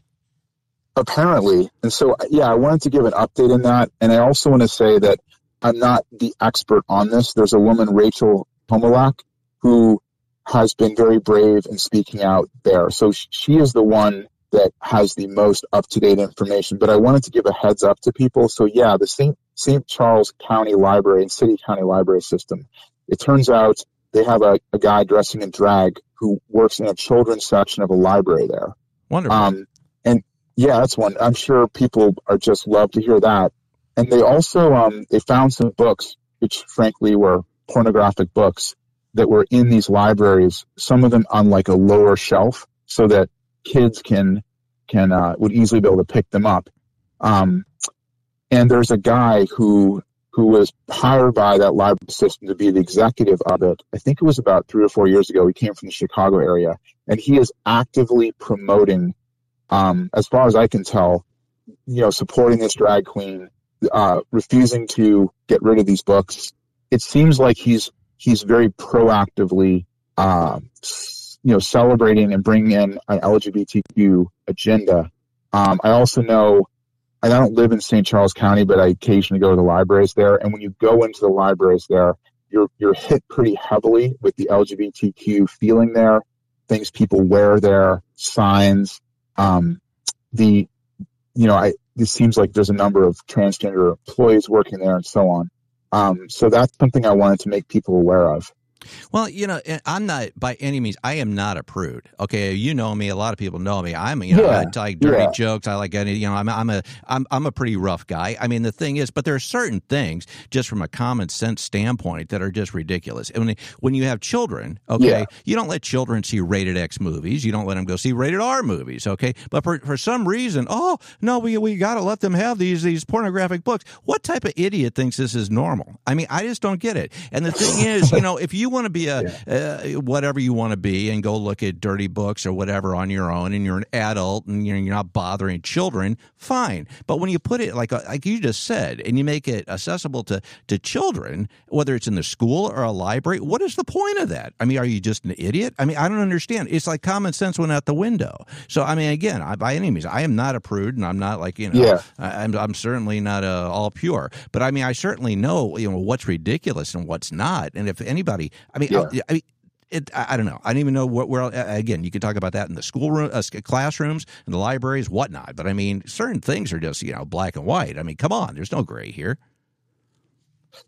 Apparently, and so yeah, I wanted to give an update in that, and I also want to say that I'm not the expert on this. There's a woman, Rachel Homolak, who has been very brave in speaking out there. So she is the one that has the most up to date information. But I wanted to give a heads up to people. So yeah, the St. St. Charles County Library and City County Library system. It turns out they have a, a guy dressing in drag who works in a children's section of a library there. Wonderful. Um, and yeah, that's one. I'm sure people are just love to hear that. And they also um, they found some books, which frankly were pornographic books that were in these libraries. Some of them on like a lower shelf, so that kids can can uh, would easily be able to pick them up. Um, and there's a guy who who was hired by that library system to be the executive of it. I think it was about three or four years ago. He came from the Chicago area, and he is actively promoting, um, as far as I can tell, you know, supporting this drag queen, uh, refusing to get rid of these books. It seems like he's he's very proactively uh, you know, celebrating and bringing in an LGBTQ agenda. Um, I also know, I don't live in St. Charles County, but I occasionally go to the libraries there. And when you go into the libraries there, you're, you're hit pretty heavily with the LGBTQ feeling there, things people wear there, signs. Um, the, you know, I, it seems like there's a number of transgender employees working there and so on. Um, so that's something I wanted to make people aware of. Well, you know, eh, I'm not by any means. I am not a prude. Okay, you know me. A lot of people know me. I'm, you know, yeah. I like dirty yeah. jokes. I like any. You know, I'm, I'm a, I'm, I'm a pretty rough guy. I mean, the thing is, but there are certain things, just from a common sense standpoint, that are just ridiculous. I mean, when you have children, okay, yeah. you don't let children see rated X movies. You don't let them go see rated R movies. Okay, but for for some reason, oh no, we we got to let them have these these pornographic books. What type of idiot thinks this is normal? I mean, I just don't get it. And the thing is, you know, if you want to be a yeah. uh, whatever you want to be and go look at dirty books or whatever on your own, and you're an adult and you're, you're not bothering children, fine. But when you put it like uh, like you just said, and you make it accessible to to children, whether it's in the school or a library, what is the point of that? I mean, are you just an idiot? I mean, I don't understand. It's like common sense went out the window. So I mean, again, I, by any means, I am not a prude, and I'm not like you know, yeah. I, am I'm, I'm certainly not uh, all pure. But I mean, I certainly know you know what's ridiculous and what's not. And if anybody, I mean, yeah. I, I mean, it, I don't know. I don't even know what. Where again, you can talk about that in the schoolroom, uh, classrooms, and the libraries, whatnot. But I mean, certain things are just you know black and white. I mean, come on, there's no gray here.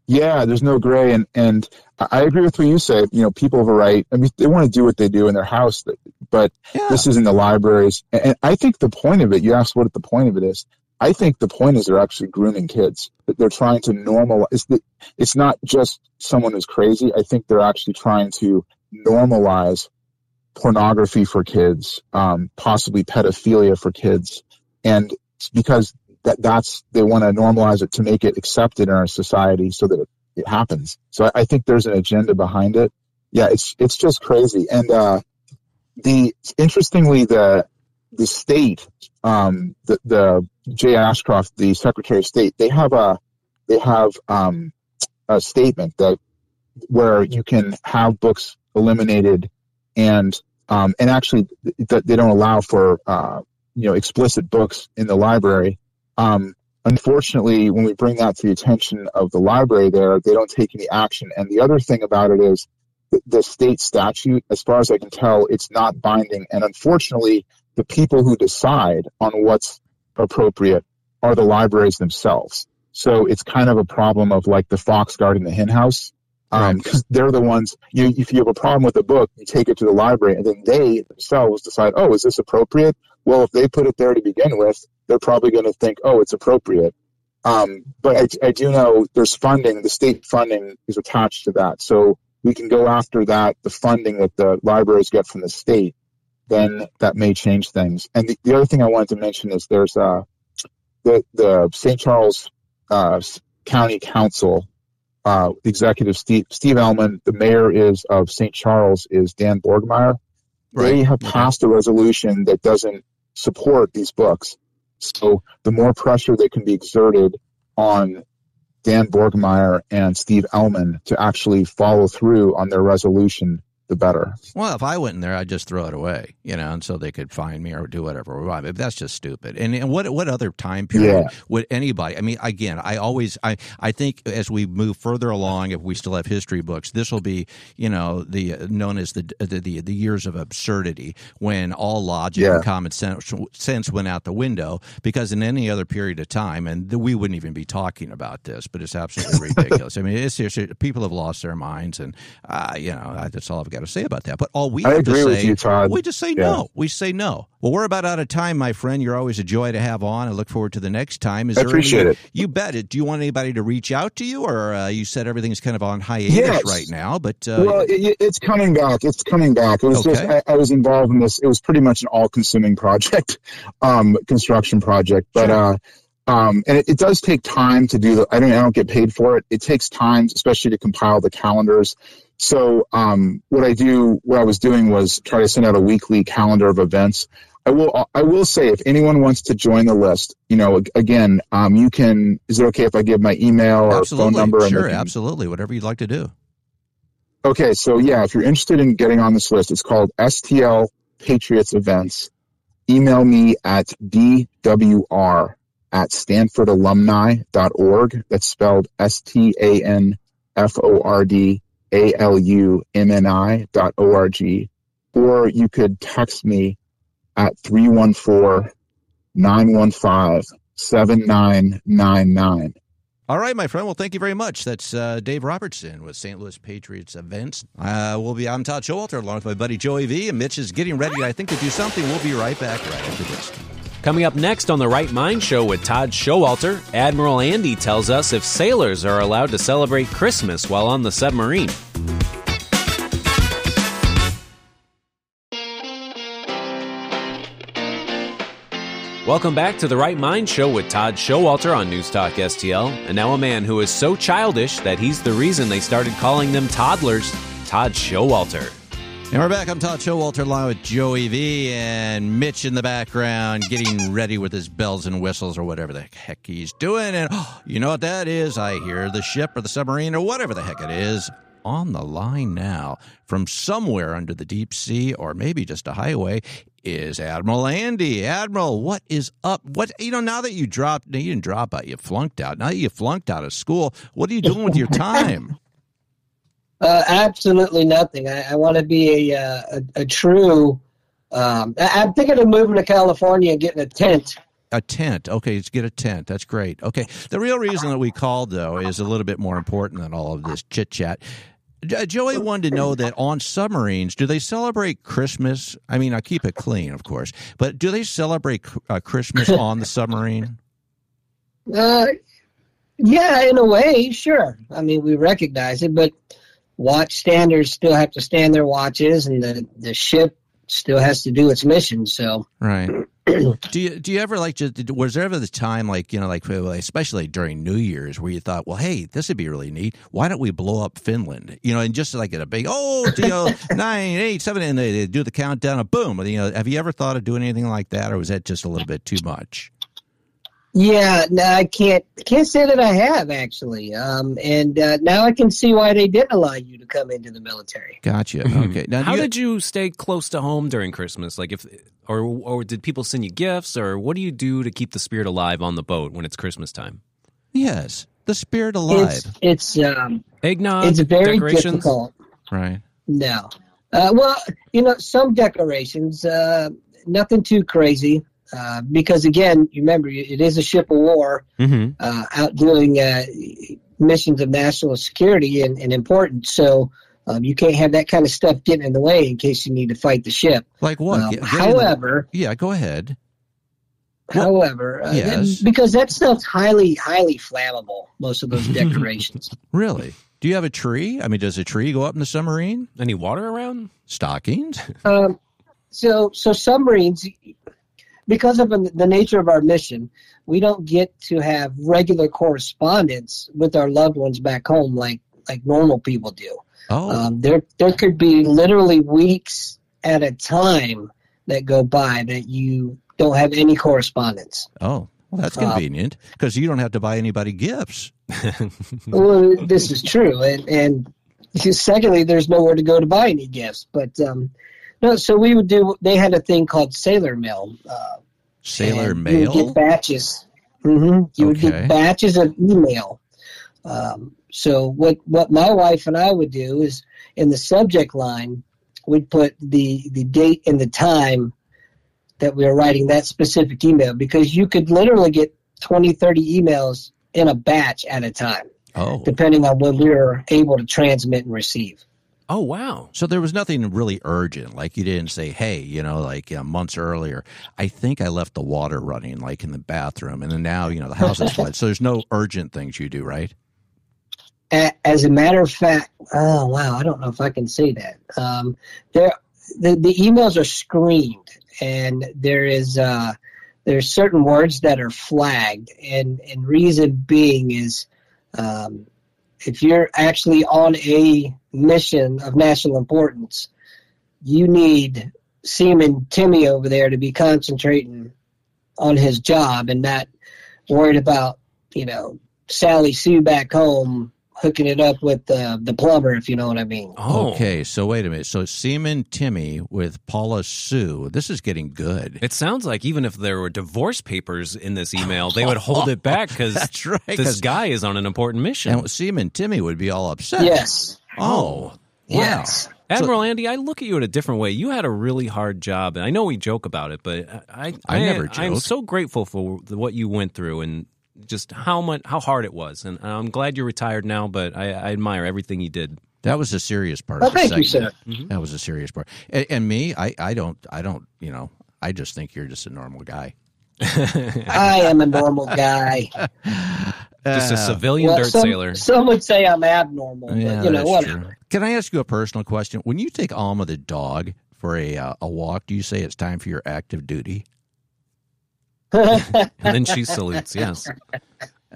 Yeah, there's no gray, and and I agree with what you say. You know, people have a right. I mean, they want to do what they do in their house, but yeah. this is in the libraries. And I think the point of it. You asked what the point of it is. I think the point is they're actually grooming kids. That they're trying to normalize. It's not just someone who's crazy. I think they're actually trying to normalize pornography for kids, um, possibly pedophilia for kids, and because that that's they want to normalize it to make it accepted in our society so that it, it happens. So I, I, think there's an agenda behind it. Yeah, it's it's just crazy. And uh, the interestingly the the state, um, the the Jay Ashcroft, the Secretary of State, they have a they have um, a statement that where you can have books eliminated and um, and actually that they don't allow for uh, you know explicit books in the library. Um, unfortunately, when we bring that to the attention of the library, there they don't take any action. And the other thing about it is the state statute, as far as I can tell, it's not binding. And unfortunately, the people who decide on what's appropriate are the libraries themselves. So it's kind of a problem of like the fox guarding the henhouse um, because they're the ones. You, if you have a problem with a book, you take it to the library, and then they themselves decide, oh, is this appropriate? Well, if they put it there to begin with, they're probably going to think, oh, it's appropriate. Um, but I, I do know there's funding. The state funding is attached to that, so we can go after that. The funding that the libraries get from the state, then that may change things. And the, the other thing I wanted to mention is there's uh, the the St. Charles uh, County Council uh, executive Steve, Steve Ehlmann, the mayor is of St. Charles is Dan Borgmeyer. Right. They have passed a resolution that doesn't support these books. So the more pressure that can be exerted on Dan Borgmeyer and Steve Ehlmann to actually follow through on their resolution, the better. Well, if I went in there, I'd just throw it away, you know, and so they could find me or do whatever. But that's just stupid. And, and what what other time period yeah. would anybody? I mean, again, I always I I think as we move further along, if we still have history books, this will be you know the known as the the the, the years of absurdity when all logic yeah. and common sense, sense went out the window. Because in any other period of time, and we wouldn't even be talking about this, but it's absolutely ridiculous. I mean, it's, it's, people have lost their minds, and uh, you know that's all I've got got to say about that. But all we I have agree to say, with you, Todd. we just say yeah. no. We say no. Well, we're about out of time, my friend. You're always a joy to have on. I look forward to the next time. Is I appreciate any, it. You bet it. Do you want anybody to reach out to you, or uh, you said everything's kind of on hiatus yes. right now? But uh, well, it, it's coming back. It's coming back. It was okay. just I, I, was involved in this. It was pretty much an all-consuming project, um, construction project. But sure. uh, um, and it, it, does take time to do the. I don't. I don't get paid for it. It takes time, especially to compile the calendars. So um, what I do, what I was doing was try to send out a weekly calendar of events. I will. I will say, if anyone wants to join the list, you know, again, um, you can. Is it okay if I give my email or absolutely. phone number? Sure, absolutely. Whatever you'd like to do. Okay, so yeah, if you're interested in getting on this list, it's called STL Patriots Events. Email me at dwr at stanfordalumni.org. That's spelled S T A N F O R D A L U M N I dot O R G. Or you could text me at 314 915 7999. All right, my friend. Well, thank you very much. That's uh, Dave Robertson with St. Louis Patriots Events. Uh, we'll be. I'm Todd Schowalter along with my buddy Joey V. And Mitch is getting ready, I think, to do something. We'll be right back right after this. Coming up next on the Right Mind Show with Todd Schowalter, Admiral Andy tells us if sailors are allowed to celebrate Christmas while on the submarine. Welcome back to the Right Mind Show with Todd Schowalter on Newstalk STL. And now a man who is so childish that he's the reason they started calling them toddlers, Todd Schowalter. And we're back. I'm Todd Schowalter along with Joey V and Mitch in the background getting ready with his bells and whistles or whatever the heck he's doing. And oh, you know what that is? I hear the ship or the submarine or whatever the heck it is on the line now from somewhere under the deep sea or maybe just a highway is Admiral Andy. Admiral, what is up? What you know now that you dropped you didn't drop out, you flunked out. Now that you flunked out of school, what are you doing with your time? Uh, absolutely nothing. I, I want to be a, uh, a, a true. Um, I, am thinking of moving to California and getting a tent. a tent. Okay, let's get a tent. That's great. Okay, the real reason that we called though is a little bit more important than all of this chit chat. Joey wanted to know that on submarines, do they celebrate Christmas? I mean, I keep it clean, of course, but do they celebrate uh, Christmas on the submarine? Uh, yeah, in a way, sure. I mean, we recognize it, but watch standers still have to stand their watches, and the the ship still has to do its mission. So, right. do you do you ever like just was there ever the time like you know like especially during New Year's where you thought well hey this would be really neat why don't we blow up Finland you know and just like at a big oh you know, nine eight seven and they do the countdown and boom you know have you ever thought of doing anything like that or was that just a little bit too much? Yeah, no, I can't can't say that I have actually, um, and uh, now I can see why they didn't allow you to come into the military. Gotcha. Okay. Now, How you, did you stay close to home during Christmas? Like, if or or did people send you gifts, or what do you do to keep the spirit alive on the boat when it's Christmas time? Yes, the spirit alive. It's, it's um, eggnog. It's very difficult. Right. No. Uh, well, you know, some decorations, uh, nothing too crazy. Uh, because again, you remember it is a ship of war mm-hmm. uh, out doing uh, missions of national security and, and importance. So um, you can't have that kind of stuff getting in the way in case you need to fight the ship. Like what? Um, however, yeah, go ahead. However, uh, yes. because that stuff's highly, highly flammable. Most of those decorations. really? Do you have a tree? I mean, does a tree go up in the submarine? Any water around? Stockings? Um, so, so submarines, because of the nature of our mission, we don't get to have regular correspondence with our loved ones back home like like normal people do. Oh. Um, there there could be literally weeks at a time that go by that you don't have any correspondence. Oh, well, that's uh, convenient because you don't have to buy anybody gifts. well, this is true, and and secondly, there's nowhere to go to buy any gifts. But um, no, so we would do. They had a thing called sailor mail. Uh, sailor mail. You would get batches. Mm-hmm. You would get batches of email. Um, so what what my wife and I would do is in the subject line we'd put the the date and the time that we were writing that specific email because you could literally get 20 30 emails in a batch at a time oh. depending on when we were able to transmit and receive Oh wow! So there was nothing really urgent. Like you didn't say, "Hey, you know, like you know, months earlier, I think I left the water running, like in the bathroom, and then now you know the house is flooded." so there's no urgent things you do, right? As a matter of fact, oh wow, I don't know if I can say that. Um, there, the the emails are screened, and there is uh, there's certain words that are flagged, and and reason being is. Um, if you're actually on a mission of national importance, you need Seaman Timmy over there to be concentrating on his job and not worried about, you know, Sally Sue back home hooking it up with the the plumber, if you know what I mean. Oh. Okay, so wait a minute. So Seaman Timmy with Paula Sue. This is getting good. It sounds like even if there were divorce papers in this email, they would hold it back because that's right, this guy is on an important mission. And Seaman Timmy would be all upset. Yes. Oh. Wow. Yes. Admiral so, Andy, I look at you in a different way. You had a really hard job, and I know we joke about it, but I, I, I never joke. I'm so grateful for what you went through and just how much how hard it was. And I'm glad you're retired now, but I, I admire everything you did. That was a serious part. Oh, of the thank segment. you, sir. Mm-hmm. That was a serious part. And, and, me, I, I don't, I don't, you know, I just think you're just a normal guy. I am a normal guy. Just a civilian well, dirt some, sailor. Some would say I'm abnormal, yeah, but you know, whatever. True. Can I ask you a personal question? When you take Alma the dog for a uh, a walk, do you say it's time for your active duty? And then she salutes, yes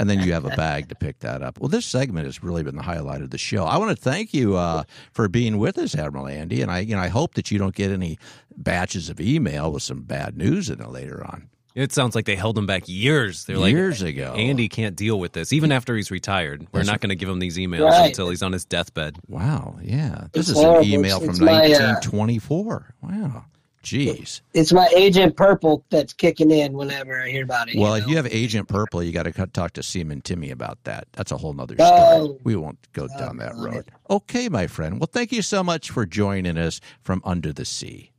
and then you have a bag to pick that up. Well, this segment has really been the highlight of the show. I want to thank you uh, for being with us, Admiral Andy, and I, you know, I hope that you don't get any batches of email with some bad news in it later on. It sounds like they held him back years. They're like years ago. Andy can't deal with this, even after he's retired. We're That's not going to give him these emails right. until he's on his deathbed. Wow. Yeah. This it's is horrible. an email it's, from it's 1924. Uh, wow. Jeez. It's my Agent Purple that's kicking in whenever I hear about it. Well, you if you have Agent Purple, you got to talk to Seaman Timmy about that. That's a whole nother oh. story. Oh, we won't go oh, down that road. Okay, my friend. Well, thank you so much for joining us from Under the Sea.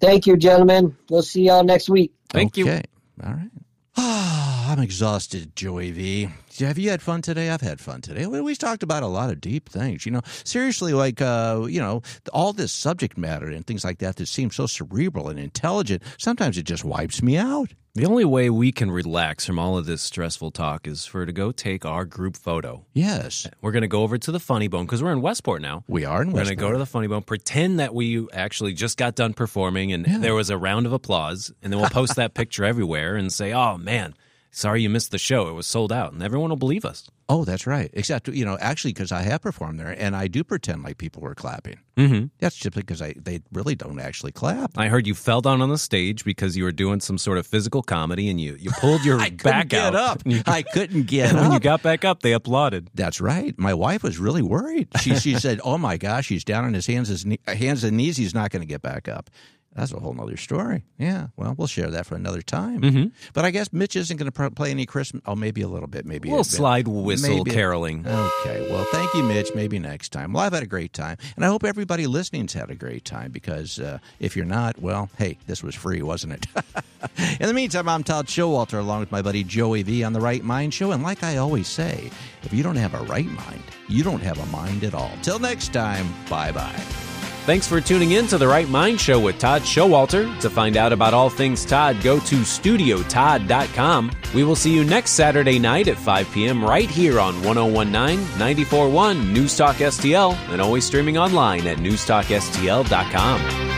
Thank you, gentlemen. We'll see y'all next week. Thank okay. you. All right. I'm exhausted, Joey V. Have you had fun today? I've had fun today. We, we talked about a lot of deep things. You know, seriously, like uh, you know, all this subject matter and things like that that seem so cerebral and intelligent. Sometimes it just wipes me out. The only way we can relax from all of this stressful talk is for to go take our group photo. Yes, We're going to go over to the Funny Bone because we're in Westport now. we are in We're going to go to the Funny Bone, pretend that we actually just got done performing and there was a round of applause, and then we'll post that picture everywhere and say, "Oh man, sorry you missed the show; it was sold out," and everyone will believe us. Oh, that's right. Except you know, actually, because I have performed there, and I do pretend like people were clapping. Mm-hmm. That's just because I they really don't actually clap. I heard you fell down on the stage because you were doing some sort of physical comedy, and you you pulled your I couldn't back get out. up. You- I couldn't get and when you got back up, they applauded. That's right. My wife was really worried. She she said, "Oh my gosh, he's down on his hands his hands and knees. He's not going to get back up." That's a whole nother story. Yeah. Well, we'll share that for another time. Mhm. But I guess Mitch isn't going to play any Christmas. Oh, maybe a little bit. Maybe A little bit. slide whistle Maybe- caroling. Okay. Well, thank you, Mitch. Maybe next time. Well, I've had a great time, and I hope everybody listening's had a great time. Because uh, if you're not, well, hey, this was free, wasn't it? In the meantime, I'm Todd Schowalter, along with my buddy Joey V on the Right Mind Show. And like I always say, if you don't have a right mind, you don't have a mind at all. Till next time, bye bye. Thanks for tuning in to the Right Mind Show with Todd Schowalter. To find out about all things Todd, go to studiotodd.com. We will see you next Saturday night at 5 p.m. right here on 1019 941 News Talk STL and always streaming online at newstalkstl.com.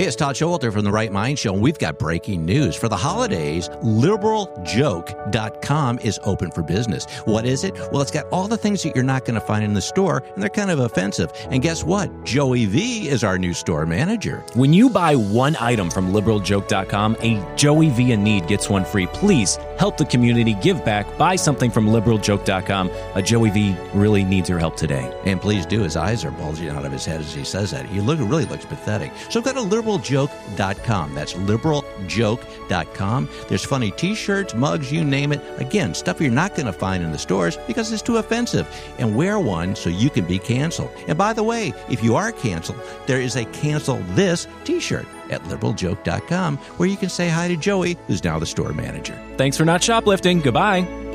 Hey, it's Todd Schowalter from the Right Mind Show, and we've got breaking news. For the holidays, liberaljoke.com is open for business. What is it? Well, it's got all the things that you're not going to find in the store, and they're kind of offensive. And guess what? Joey V is our new store manager. When you buy one item from liberaljoke.com, a Joey V in need gets one free. Please help the community, give back, buy something from liberaljoke.com. A Joey V really needs your help today. And please do, his eyes are bulging out of his head as he says that. He look, really looks pathetic. So go to liberaljoke.com. That's liberaljoke.com. There's funny t shirts, mugs, you name it. Again, stuff you're not going to find in the stores because it's too offensive. And wear one so you can be canceled. And by the way, if you are canceled, there is a cancel this t shirt at liberaljoke.com where you can say hi to Joey, who's now the store manager. Thanks for not shoplifting. Goodbye.